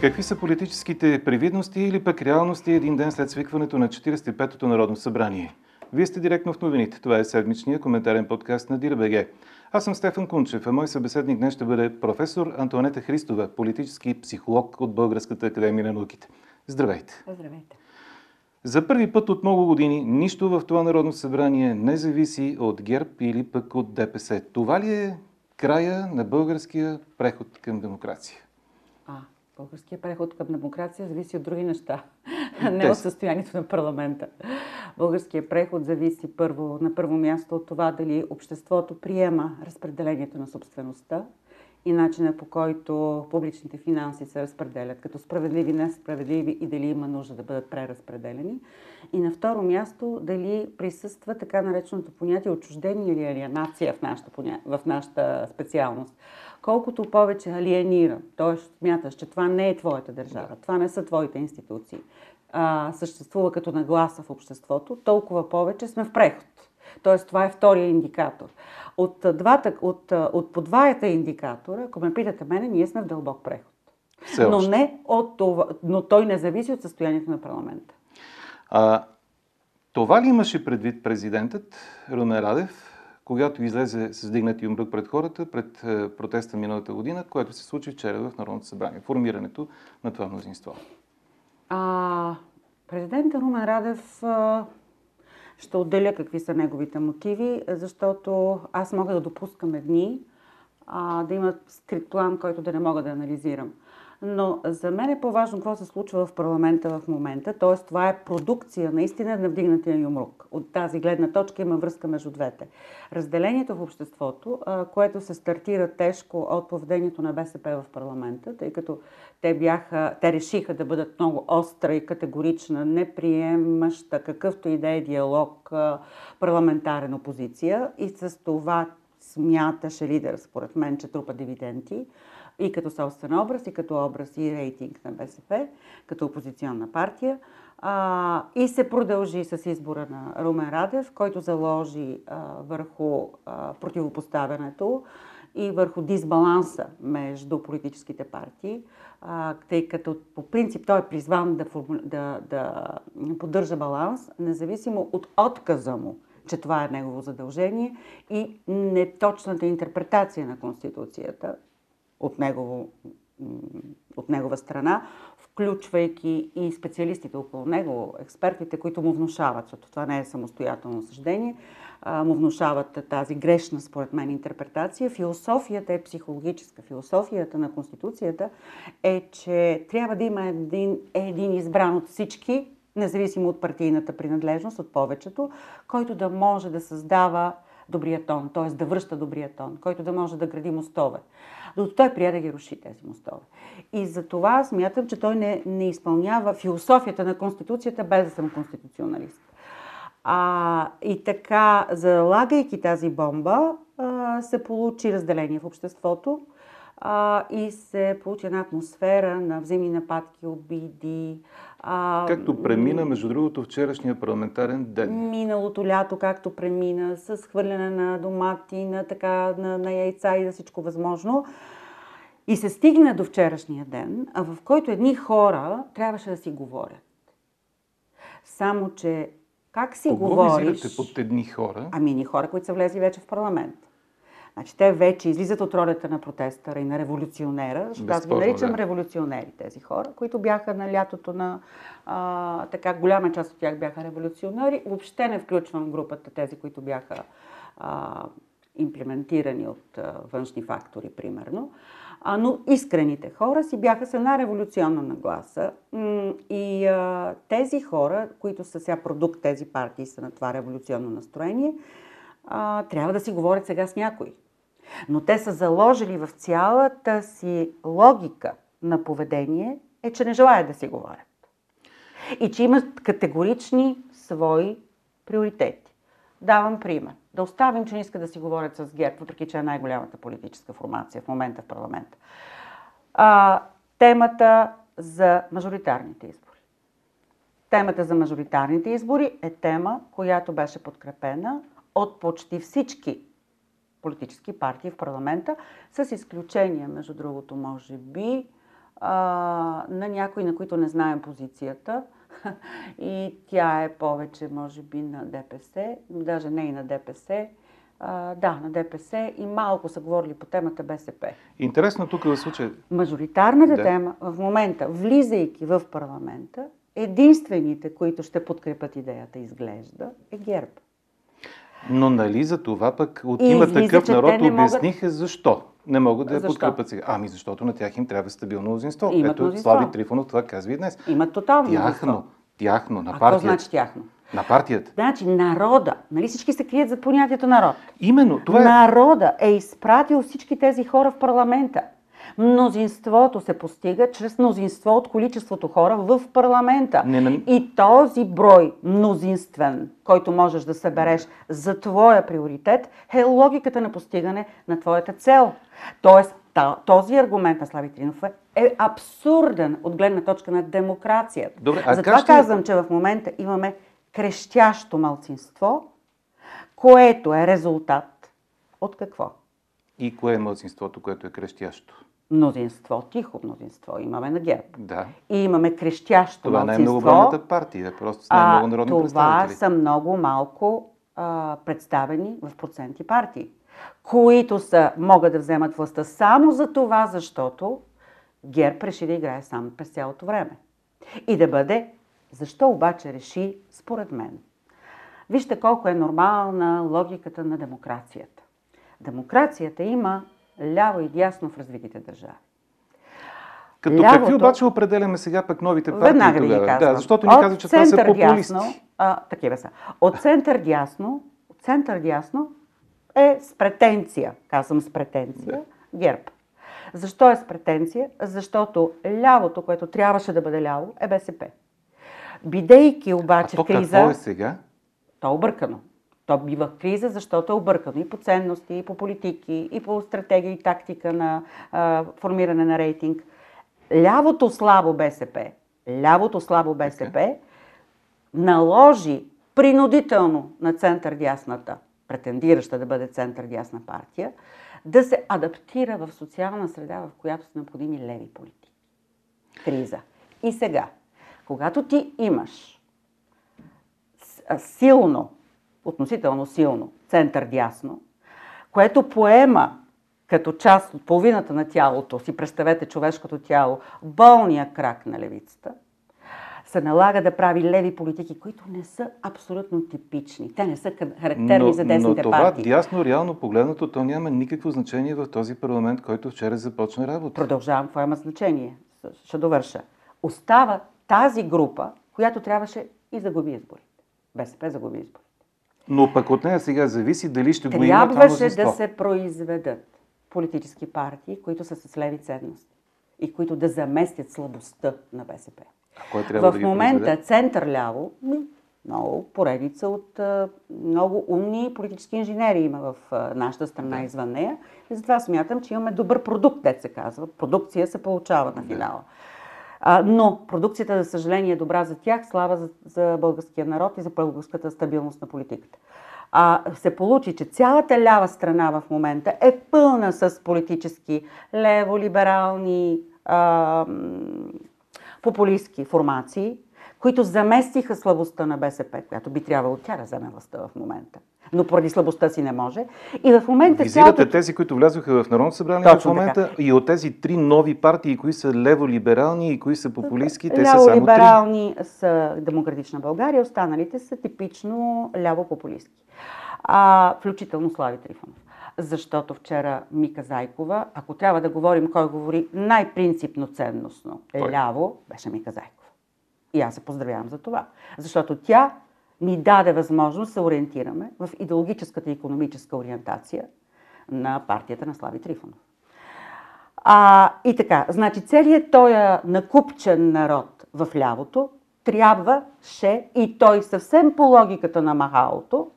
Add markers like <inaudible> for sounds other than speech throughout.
Какви са политическите привидности или пък реалности един ден след свикването на 45-то Народно събрание? Вие сте директно в новините. Това е седмичния коментарен подкаст на ДИРБГ. Аз съм Стефан Кунчев, а мой събеседник днес ще бъде професор Антуанета Христова, политически психолог от Българската академия на науките. Здравейте! Здравейте! За първи път от много години нищо в това Народно събрание не зависи от ГЕРБ или пък от ДПС. Това ли е края на българския преход към демокрация? Българския преход към демокрация зависи от други неща, не от състоянието на парламента. Българския преход зависи първо, на първо място от това дали обществото приема разпределението на собствеността и начина по който публичните финанси се разпределят като справедливи, несправедливи и дали има нужда да бъдат преразпределени. И на второ място дали присъства така нареченото понятие отчуждение или алиенация в нашата, поня... в нашата специалност. Колкото повече алиенира, т.е. смяташ, че това не е твоята държава, това не са твоите институции, а, съществува като нагласа в обществото, толкова повече сме в преход. Тоест, това е втория индикатор. От, двата, от, от по двата индикатора, ако ме питате мене, ние сме в дълбок преход. Но, не от това, но той не зависи от състоянието на парламента. А, това ли имаше предвид президентът Румен Радев, когато излезе с дигнати умбък пред хората, пред протеста миналата година, което се случи вчера в Народното събрание, формирането на това мнозинство? А, президента Румен Радев а, ще отделя какви са неговите мотиви, защото аз мога да допускам едни, а, да имат скрит план, който да не мога да анализирам. Но за мен е по-важно какво се случва в парламента в момента. Т.е. това е продукция наистина на вдигнатия юмрук. От тази гледна точка има връзка между двете. Разделението в обществото, което се стартира тежко от поведението на БСП в парламента, тъй като те, бяха, те решиха да бъдат много остра и категорична, неприемаща какъвто и да е диалог парламентарен опозиция и с това смяташе лидер, според мен, че трупа дивиденти и като собствен образ, и като образ и рейтинг на БСП, като опозиционна партия. А, и се продължи с избора на Румен Радев, който заложи а, върху а, противопоставянето и върху дисбаланса между политическите партии, а, тъй като по принцип той е призван да, да, да поддържа баланс, независимо от отказа му че това е негово задължение и неточната интерпретация на Конституцията от, негово, от негова страна, включвайки и специалистите около него, експертите, които му внушават, защото това не е самостоятелно съждение, му внушават тази грешна, според мен, интерпретация. Философията е психологическа. Философията на Конституцията е, че трябва да има един, един избран от всички, независимо от партийната принадлежност, от повечето, който да може да създава добрия тон, т.е. да връща добрия тон, който да може да гради мостове. Но той прия да ги руши тези мостове. И за това смятам, че той не, не изпълнява философията на Конституцията, без да съм конституционалист. А, и така, залагайки тази бомба, а, се получи разделение в обществото а, и се получи една атмосфера на взаимни нападки, обиди. А, както премина, между другото, вчерашния парламентарен ден. Миналото лято, както премина, с хвърляне на домати, на, така, на, на яйца и за всичко възможно. И се стигна до вчерашния ден, в който едни хора трябваше да си говорят. Само, че как си Кого говориш... под едни хора? Ами, едни хора, които са влезли вече в парламент. Значи те вече излизат от ролята на протестъра и на революционера, защото аз ги наричам да. революционери тези хора, които бяха на лятото на а, така голяма част от тях бяха революционери. Въобще не включвам групата тези, които бяха а, имплементирани от а, външни фактори, примерно. А, но искрените хора си бяха с една революционна нагласа. И а, тези хора, които са сега продукт тези партии, са на това революционно настроение, а, трябва да си говорят сега с някой. Но те са заложили в цялата си логика на поведение, е, че не желаят да си говорят. И че имат категорични свои приоритети. Давам пример. Да оставим, че не искат да си говорят с ГЕРБ, въпреки че е най-голямата политическа формация в момента в парламента. А, темата за мажоритарните избори. Темата за мажоритарните избори е тема, която беше подкрепена от почти всички политически партии в парламента, с изключение, между другото, може би, на някои, на които не знаем позицията. <laughs> И тя е повече, може би, на ДПС, даже не и на ДПС. А, да, на ДПС и малко са говорили по темата БСП. Интересно тук в случая... Мажоритарната да. тема в момента, влизайки в парламента, единствените, които ще подкрепят идеята, изглежда, е ГЕРБ. Но нали за това пък от има такъв народ обясниха могат... защо не могат да я подкрепят сега. Ами защото на тях им трябва стабилно мнозинство. Имат Ето мнозинство. Слави Трифонов това казва и днес. Имат тотално тяхно, мнозинство. Тяхно, на партията. А какво значи тяхно? На партията. Значи народа, нали всички се крият за понятието народ? Именно, това е... Народа е изпратил всички тези хора в парламента. Мнозинството се постига чрез мнозинство от количеството хора в парламента. Не, не... И този брой мнозинствен, който можеш да събереш за твоя приоритет, е логиката на постигане на твоята цел. Тоест, този аргумент на Слави Тринов е абсурден от гледна точка на демокрацията. Добре, а Затова ще... казвам, че в момента имаме крещящо малцинство, което е резултат от какво? И кое е мълцинството, което е крещящо? Мнозинство, тихо мнозинство имаме на ГЕРБ. Да. И имаме крещящо това мълцинство. Това е много партия, просто с най-много народни това представители. Това са много малко а, представени в проценти партии, които са, могат да вземат властта само за това, защото ГЕРБ реши да играе сам през цялото време. И да бъде защо обаче реши, според мен? Вижте колко е нормална логиката на демокрацията. Демокрацията има ляво и дясно в развитите държави. Като Лявото, какви обаче определяме сега пък новите партии веднага тогава? Ви казвам. Да, защото ни казва, че това са популисти. Дясно, а, такива са. От център дясно, от център дясно е с претенция, казвам с претенция, да. ГЕРБ. Защо е с претенция? Защото лявото, което трябваше да бъде ляво, е БСП. Бидейки обаче а то криза... какво е сега? То е объркано. То бива в криза, защото е объркано и по ценности, и по политики, и по стратегия и тактика на а, формиране на рейтинг. Лявото слабо БСП, лявото слабо БСП okay. наложи принудително на център-дясната, претендираща да бъде център-дясна партия, да се адаптира в социална среда, в която са необходими леви политики. Криза. И сега, когато ти имаш силно, относително силно, център-дясно, което поема като част от половината на тялото, си представете човешкото тяло, болния крак на левицата, се налага да прави леви политики, които не са абсолютно типични. Те не са характерни но, за десните но това партии. дясно, реално погледнато, то няма никакво значение в този парламент, който вчера започна работа. Продължавам, какво има значение. Ще довърша. Остава тази група, която трябваше и загуби изборите. БСП загуби изборите. Но пък от нея сега зависи дали ще го има Трябваше да се произведат политически партии, които са с леви ценности и които да заместят слабостта на БСП. А кой трябва в да момента център-ляво, много поредица от много умни политически инженери има в нашата страна да. извън нея. И затова смятам, че имаме добър продукт, дет се казва. Продукция се получава на финала. Да. Но продукцията, за съжаление, е добра за тях, слава за, за българския народ и за българската стабилност на политиката. А, се получи, че цялата лява страна в момента е пълна с политически лево-либерални, а, популистски формации, които заместиха слабостта на БСП, която би трябвало тя да вземе властта в момента. Но поради слабостта си не може. И в момента Визирате цялото... тези, които влязоха в Народното събрание Точно в момента така. и от тези три нови партии, кои са лево-либерални и кои са популистски, те са само. Лево-либерални са Демократична България, останалите са типично ляво-популистски. А, включително Слави Трифонов. Защото вчера Мика Зайкова, ако трябва да говорим кой говори най-принципно ценностно е ляво, беше Мика Зайкова. И аз се поздравявам за това. Защото тя ни даде възможност да се ориентираме в идеологическата и економическа ориентация на партията на Слави Трифонов. А, и така, значи целият този накупчен народ в лявото трябваше и той съвсем по логиката на Махалото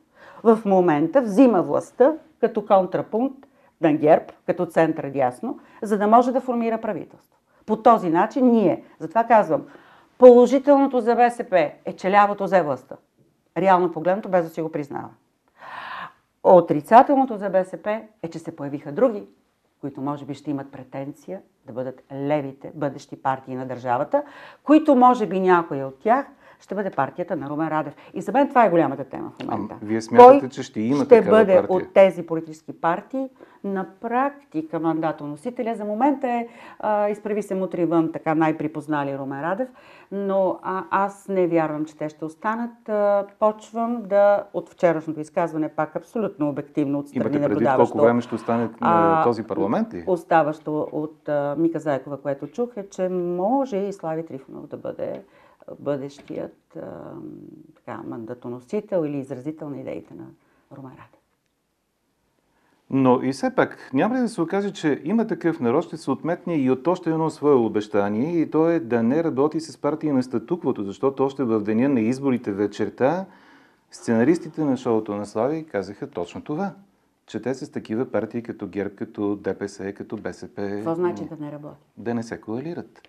в момента взима властта като контрапункт на ГЕРБ, като център дясно, за да може да формира правителство. По този начин ние, затова казвам, Положителното за БСП е, че лявото взе властта. Реално погледнато, без да си го признава. Отрицателното за БСП е, че се появиха други, които може би ще имат претенция да бъдат левите бъдещи партии на държавата, които може би някоя от тях ще бъде партията на Румен Радев. И за мен това е голямата тема в момента. А, вие смятате, Кой че ще има ще бъде партия? от тези политически партии на практика мандатоносителя. За момента е а, изправи се мутри вън, така най-припознали Румен Радев, но а, аз не вярвам, че те ще останат. А, почвам да, от вчерашното изказване, пак абсолютно обективно от страни Имате предвид колко време ще остане на този парламент ли? Оставащо от а, Мика Зайкова, което чух, е, че може и Слави Трифонов да бъде бъдещият а, така, мандатоносител или изразител на идеите на Румен Радев. Но и все пак, няма ли да се окаже, че има такъв народ, ще се отметне и от още едно свое обещание, и то е да не работи с партии на статуквото, защото още в деня на изборите вечерта сценаристите на шоуто на Слави казаха точно това, че те с такива партии като ГЕРБ, като ДПС, като БСП... Какво значи да не работи? Да не се коалират.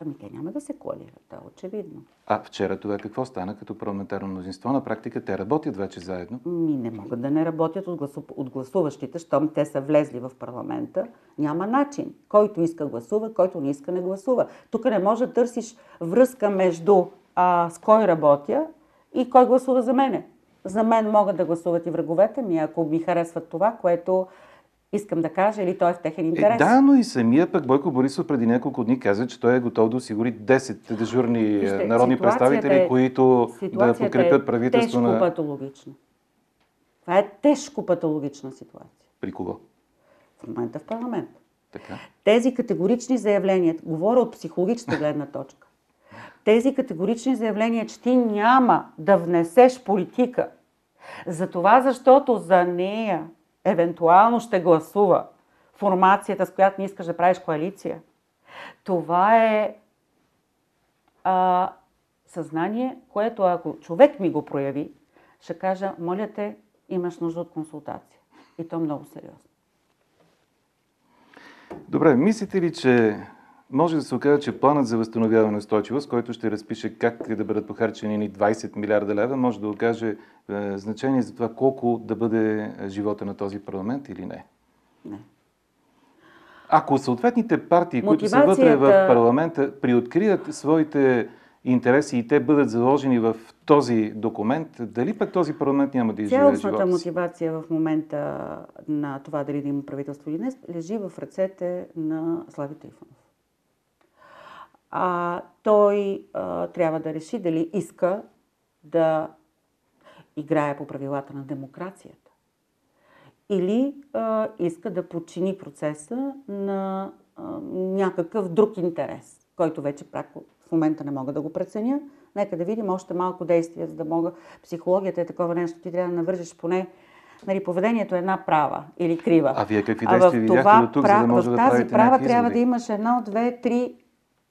Ами те няма да се коалират, е очевидно. А вчера това какво стана като парламентарно мнозинство? На практика те работят вече заедно. Ми не могат да не работят от, гласу... от гласуващите, щом те са влезли в парламента. Няма начин. Който иска гласува, който не иска не гласува. Тук не може да търсиш връзка между а, с кой работя и кой гласува за мене. За мен могат да гласуват и враговете ми, ако ми харесват това, което искам да кажа, или той е в техен интерес. Е, да, но и самия пък Бойко Борисов преди няколко дни каза, че той е готов да осигури 10 дежурни Вижте, народни представители, е, които да подкрепят е правителство на... патологично. Това е тежко патологична ситуация. При кого? В момента в парламент. Така. Тези категорични заявления, говоря от психологическа гледна точка, тези категорични заявления, че ти няма да внесеш политика, за това, защото за нея евентуално ще гласува формацията, с която не искаш да правиш коалиция. Това е а, съзнание, което ако човек ми го прояви, ще кажа, моля те, имаш нужда от консултация. И то много сериозно. Добре, мислите ли, че може да се окаже, че планът за възстановяване на устойчивост, който ще разпише как да бъдат похарчени ни 20 милиарда лева, може да окаже е, значение за това колко да бъде живота на този парламент или не? Не. Ако съответните партии, Мотивацията... които са вътре в парламента, приоткрият своите интереси и те бъдат заложени в този документ, дали пък този парламент няма да изживее живота Цялостната мотивация в момента на това дали да има правителство или не, лежи в ръцете на Слави Трифонов а, той а, трябва да реши дали иска да играе по правилата на демокрацията или а, иска да подчини процеса на а, някакъв друг интерес, който вече прако, в момента не мога да го преценя. Нека да видим още малко действия, за да мога. Психологията е такова нещо, ти трябва да навържеш поне Нали, поведението е една права или крива. А вие какви действия видяхте до тук, за да може в да тази права трябва да имаш едно, две, три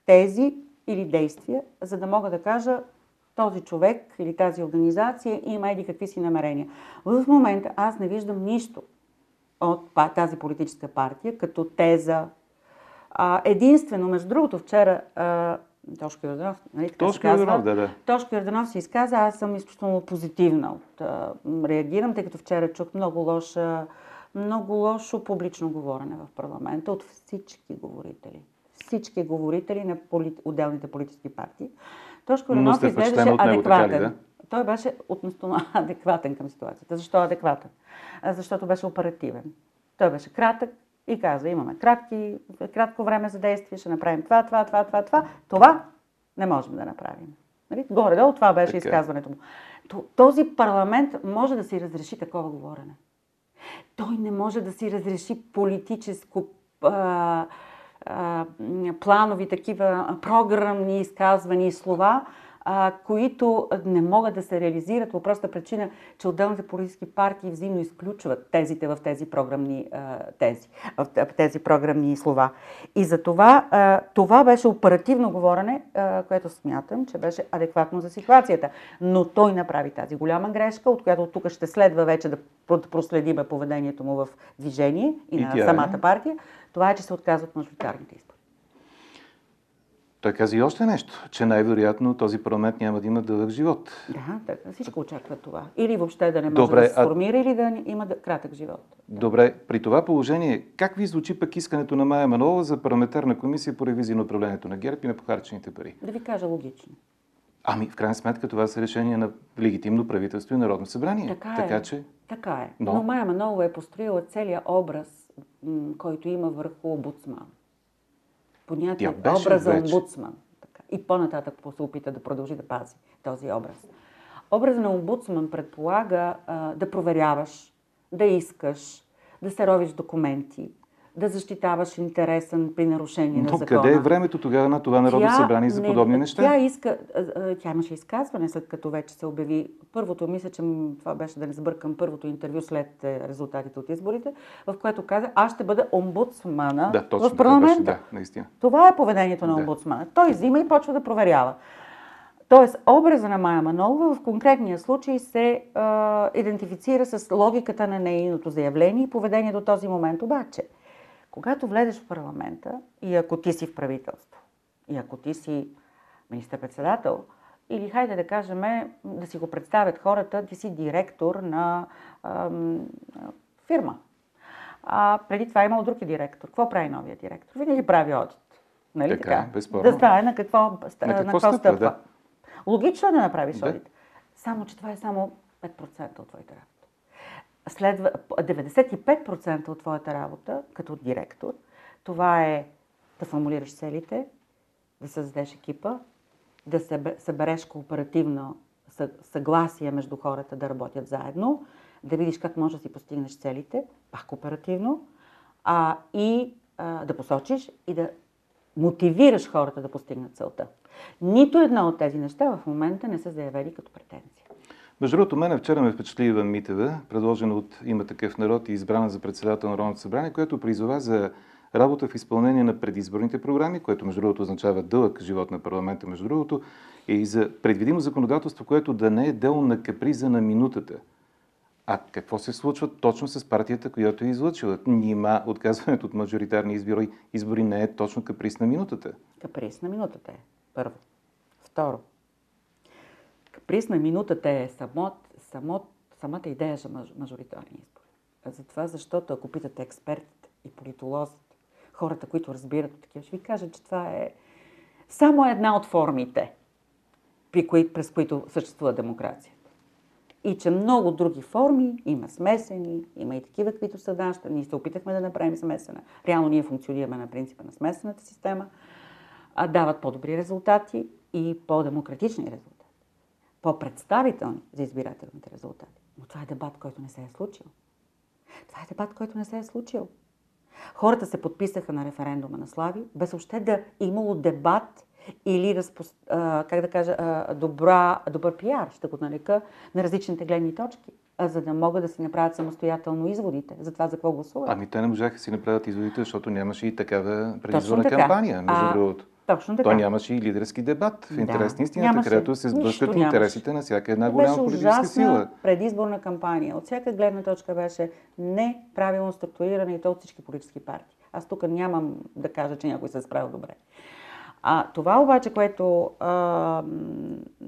тези или действия, за да мога да кажа този човек или тази организация има еди какви си намерения. В момента аз не виждам нищо от тази политическа партия като теза. Единствено, между другото, вчера Тошко Йорданов, нали така Тошко Йорданов, да, да. Тошко Йорданов се изказа, аз съм изключително позитивна. От, а, реагирам, тъй като вчера чух много лоша, много лошо публично говорене в парламента от всички говорители всички говорители на поли... отделните политически партии. Тошко Ренов изглеждаше адекватен. Да? Той беше относно <laughs> адекватен към ситуацията. Защо адекватен? Защото беше оперативен. Той беше кратък и каза, имаме кратки, кратко време за действие, ще направим това, това, това, това, това. Това не можем да направим. Нали? Горе-долу това беше така. изказването му. Този парламент може да си разреши такова говорене. Той не може да си разреши политическо а, планови такива програмни изказвания и слова, а, които не могат да се реализират по проста причина, че отделните политически партии взаимно изключват тезите в тези програмни а, тези, в тези програмни слова. И за това а, това беше оперативно говорене, а, което смятам, че беше адекватно за ситуацията. Но той направи тази голяма грешка, от която тук ще следва вече да проследиме поведението му в движение и, и на е. самата партия. Това е, че се отказват мажоритарните избори. Той каза и още нещо, че най-вероятно този парламент няма да има дълъг живот. Да, да всичко очаква това. Или въобще да не може Добре, да се а- сформира, или да има кратък живот. Добре, при това положение, как ви звучи пък искането на Майя Манова за парламентарна комисия по ревизия на управлението на ГЕРБ и на похарчените пари? Да ви кажа логично. Ами, в крайна сметка, това са решения на легитимно правителство и Народно събрание. Така е. така че, Така е. Но- Но, Майя Манолова е построила целият образ, който има върху омбудсман. Понятие Тя беше образ за вече. омбудсман. Така. И по-нататък се опита да продължи да пази този образ. Образ на омбудсман предполага а, да проверяваш, да искаш, да се ровиш документи, да защитаваш интересен при нарушение на но закона. къде е времето тогава на това Народно събрание за не- подобни неща? Тя иска, тя имаше изказване, след като вече се обяви. Първото, мисля, че това беше да не сбъркам, първото интервю след е, резултатите от изборите, в което каза, аз ще бъда омбудсмана Да, точно в парламента. да, наистина. Това е поведението на Да. омбудсмана. Той взима и почва да проверява. Тоест, образа на Майя Манолова в конкретния случай се а, идентифицира с логиката на нейното заявление и поведение до този момент. Обаче, когато влезеш в парламента и ако ти си в правителство, и ако ти си министър-председател, или хайде да кажем, да си го представят хората, ти си директор на ам, фирма. А преди това е имал друг директор. Какво прави новия директор? Винаги прави одит. Нали Така така? е, безспорно. Да знае на какво, На какво какво стъпва, да. Логично е да направиш Да. одит. Само, че това е само 5% от твоята работа. Следва 95% от твоята работа като директор. Това е да формулираш целите, да създадеш екипа, да събе- събереш кооперативно съ- съгласие между хората да работят заедно, да видиш как можеш да си постигнеш целите, пак кооперативно, а, и а, да посочиш и да мотивираш хората да постигнат целта. Нито едно от тези неща в момента не са заявени като претенция. Между другото, мене вчера ме впечатли Иван Митева, предложена от Има такъв народ и избрана за председател на Народното събрание, което призова за работа в изпълнение на предизборните програми, което между другото означава дълъг живот на парламента, между другото, и за предвидимо законодателство, което да не е дело на каприза на минутата. А какво се случва точно с партията, която е излъчила? Нима отказването от мажоритарни избори, избори не е точно каприз на минутата. Каприз на минутата е. Първо. Второ. Каприз на минутата е само, само, самата идея за маж, мажоритарни избори. Затова, защото ако питате експертите и политолозите, хората, които разбират от такива, ще ви кажат, че това е само една от формите, през които съществува демокрацията. И че много други форми, има смесени, има и такива, каквито са нашите. Ние се опитахме да направим смесена. Реално ние функционираме на принципа на смесената система, а дават по-добри резултати и по-демократични резултати. По-представителни за избирателните резултати. Но това е дебат, който не се е случил. Това е дебат, който не се е случил. Хората се подписаха на референдума на Слави, без още да имало дебат или разпос... а, как да кажа, добра, добър пиар, ще го нарека, на различните гледни точки, за да могат да си направят самостоятелно изводите за това за какво гласуват. Ами те не можаха да си направят изводите, защото нямаше и такава предизборна кампания, между А, другото. Точно така. То нямаше и лидерски дебат в Да, интерес на истината, нямаше. където се сблъскат нямаше. интересите на всяка една Беше голяма политическа ужасна сила. предизборна кампания. От всяка гледна точка беше неправилно структурирана и то от всички политически партии. Аз тук нямам да кажа, че някой се е справил добре. А това обаче, което, а,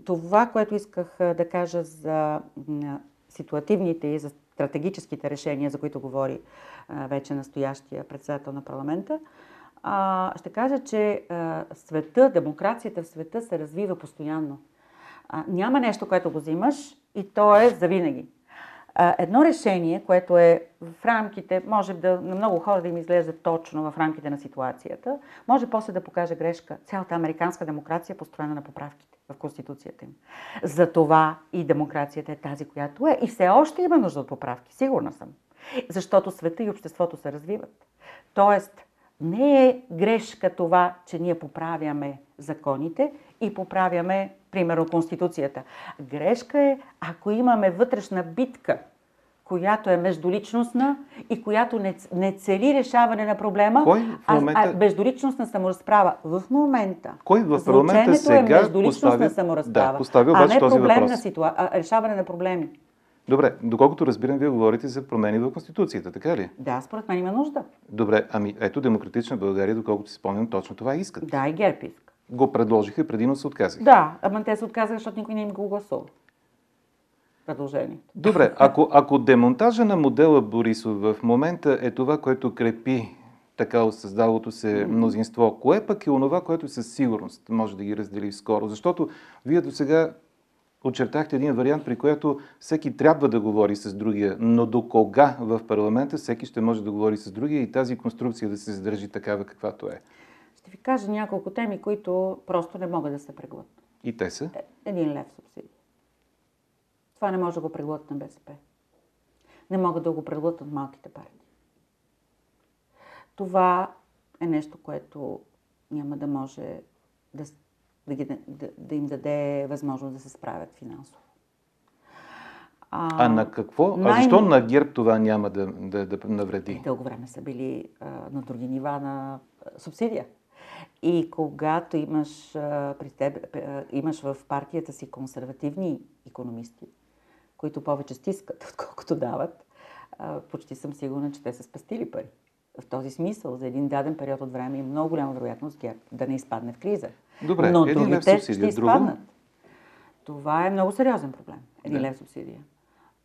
това, което исках да кажа за ситуативните и за стратегическите решения, за които говори а, вече настоящия председател на парламента, а, ще кажа, че а, света, демокрацията в света се развива постоянно. А, няма нещо, което го взимаш и то е завинаги. А, едно решение, което е в рамките, може да, на много хора да им изглежда точно в рамките на ситуацията, може после да покаже грешка. Цялата американска демокрация е построена на поправките в Конституцията им. Затова и демокрацията е тази, която е. И все още има нужда от поправки, сигурна съм. Защото света и обществото се развиват. Тоест, не е грешка това, че ние поправяме законите и поправяме, примерно, Конституцията. Грешка е, ако имаме вътрешна битка, която е междуличностна и която не, не цели решаване на проблема, Кой в момента- а, а междуличностна саморазправа. В момента. Кой в парламента звученето сега е междуличностна поставя- саморазправа, Да, поставя а не този проблемна въпрос. ситуа... а, решаване на проблеми. Добре, доколкото разбирам, вие говорите за промени в Конституцията, така ли? Да, според мен има нужда. Добре, ами ето Демократична България, доколкото си спомням, точно това искат. Да, и ГЕРБ иска. го предложиха, предимно се отказаха. Да, ама те се отказаха, защото никой не им го гласува. Предложението. Добре, ако, ако демонтажа на модела Борисов в момента е това, което крепи така създалото се мнозинство, кое пък е онова, което със сигурност може да ги раздели скоро? Защото вие до сега очертахте един вариант, при който всеки трябва да говори с другия, но до кога в парламента всеки ще може да говори с другия и тази конструкция да се задържи такава каквато е? Ще ви кажа няколко теми, които просто не могат да се преглътнат. И те са? Е, един лев субсидия. Това не може да го преглътне БСП. Не могат да го преглътнат малките партии. Това е нещо, което няма да може да, да, ги, да, да им даде възможност да се справят финансово. А, а на какво? Най... А защо на ГЕРБ това няма да, да, да навреди? Дълго време са били а, на други нива на а, субсидия. И когато имаш, а, при теб, а, имаш в партията си консервативни економисти, които повече стискат, <laughs> отколкото дават, а, почти съм сигурна, че те са спастили пари. В този смисъл, за един даден период от време има много голяма вероятност ГЕРБ да не изпадне в криза. Добре, Но един другите лев субсидия, ще изпаднат. Това е много сериозен проблем. Един да. лев субсидия.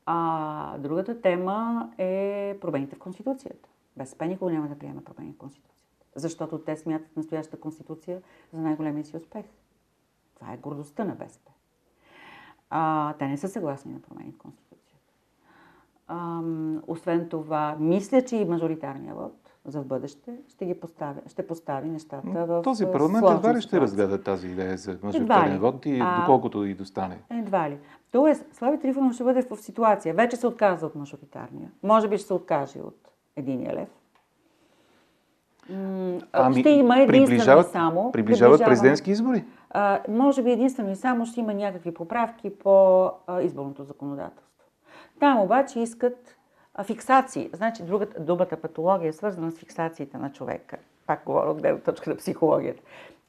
А другата тема е промените в Конституцията. БСП никога няма да приема промени в Конституцията. Защото те смятат настоящата Конституция за най-големия си успех. Това е гордостта на БСП. А, те не са съгласни на промени в Конституцията. А, освен това, мисля, че и мажоритарния вод за в бъдеще ще ги постави, ще постави нещата в Този парламент едва ли ще разгледа тази идея за мажоритарния вод и а, доколкото и достане. Едва ли. Тоест, Слави Трифонов ще бъде в ситуация. Вече се отказва от мажоритарния. Може би ще се откаже от единия лев. Ами, ще има единствено и само. Приближават президентски избори? А, може би единствено и само ще има някакви поправки по а, изборното законодателство. Там обаче искат фиксации. Значи другата, думата патология е свързана с фиксациите на човека. Пак говоря от гледна точка на психологията.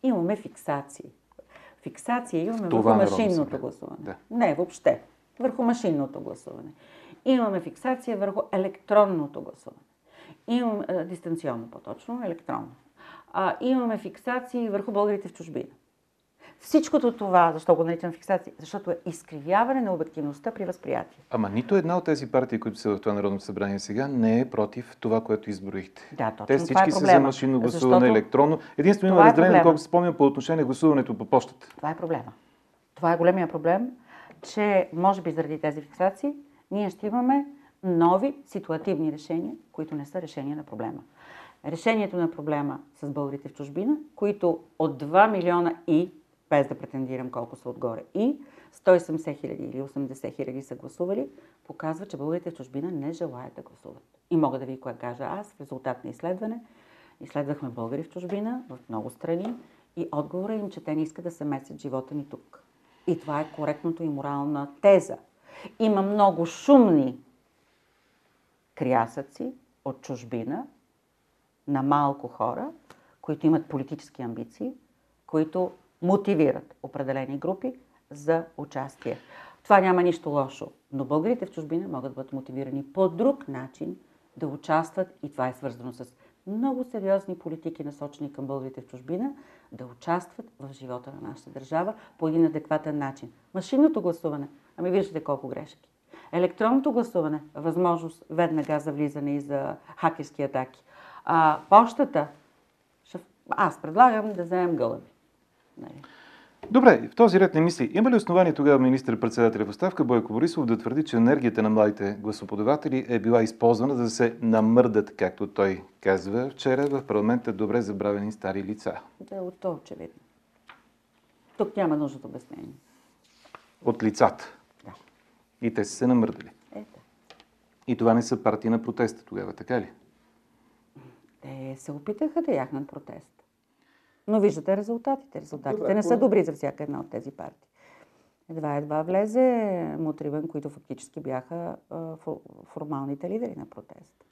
Имаме фиксации. Фиксация имаме Това върху машинното гласуване. Да. Не, въобще. Върху машинното гласуване. Имаме фиксация върху електронното гласуване. Имаме, дистанционно по-точно, електронно. А, имаме фиксации върху българите в чужбина. Всичкото това, защо го наричам фиксация? Защото е изкривяване на обективността при възприятие. Ама нито една от тези партии, които са в това Народно събрание сега, не е против това, което изброихте. Да, точно Те всички това е са за машинно гласуване, Защото... електронно. Единствено има е разделение, колко се спомням по отношение гласуването по почтата. Това е проблема. Това е големия проблем, че може би заради тези фиксации ние ще имаме нови ситуативни решения, които не са решения на проблема. Решението на проблема с българите в чужбина, които от 2 милиона и без да претендирам колко са отгоре. И 170 хиляди или 80 хиляди са гласували, показва, че българите в чужбина не желаят да гласуват. И мога да ви кое кажа аз в резултат на изследване. Изследвахме българи в чужбина, в много страни, и отговорът им, че те не искат да се месят живота ни тук. И това е коректното и морална теза. Има много шумни крясъци от чужбина на малко хора, които имат политически амбиции, които мотивират определени групи за участие. Това няма нищо лошо, но българите в чужбина могат да бъдат мотивирани по друг начин да участват и това е свързано с много сериозни политики, насочени към българите в чужбина, да участват в живота на нашата държава по един адекватен начин. Машинното гласуване, ами виждате колко грешки. Електронното гласуване, възможност веднага за влизане и за хакерски атаки. А почтата, аз предлагам да вземем гълъби. Нали? Добре, в този ред не мисли, има ли основание тогава министър-председателя в оставка Бойко Борисов да твърди, че енергията на младите гласоподаватели е била използвана за да се намърдат, както той казва вчера в парламента, добре забравени стари лица? Да, от то очевидно. Тук няма нужда от обяснение. От лицата? Да. И те са се намърдали? Ето. И това не са партии на протеста тогава, така ли? Те се опитаха да яхнат протест. Но виждате резултатите. Резултатите добре, не са добри за всяка една от тези партии. Едва-едва влезе Мутривен, които фактически бяха формалните лидери на протест.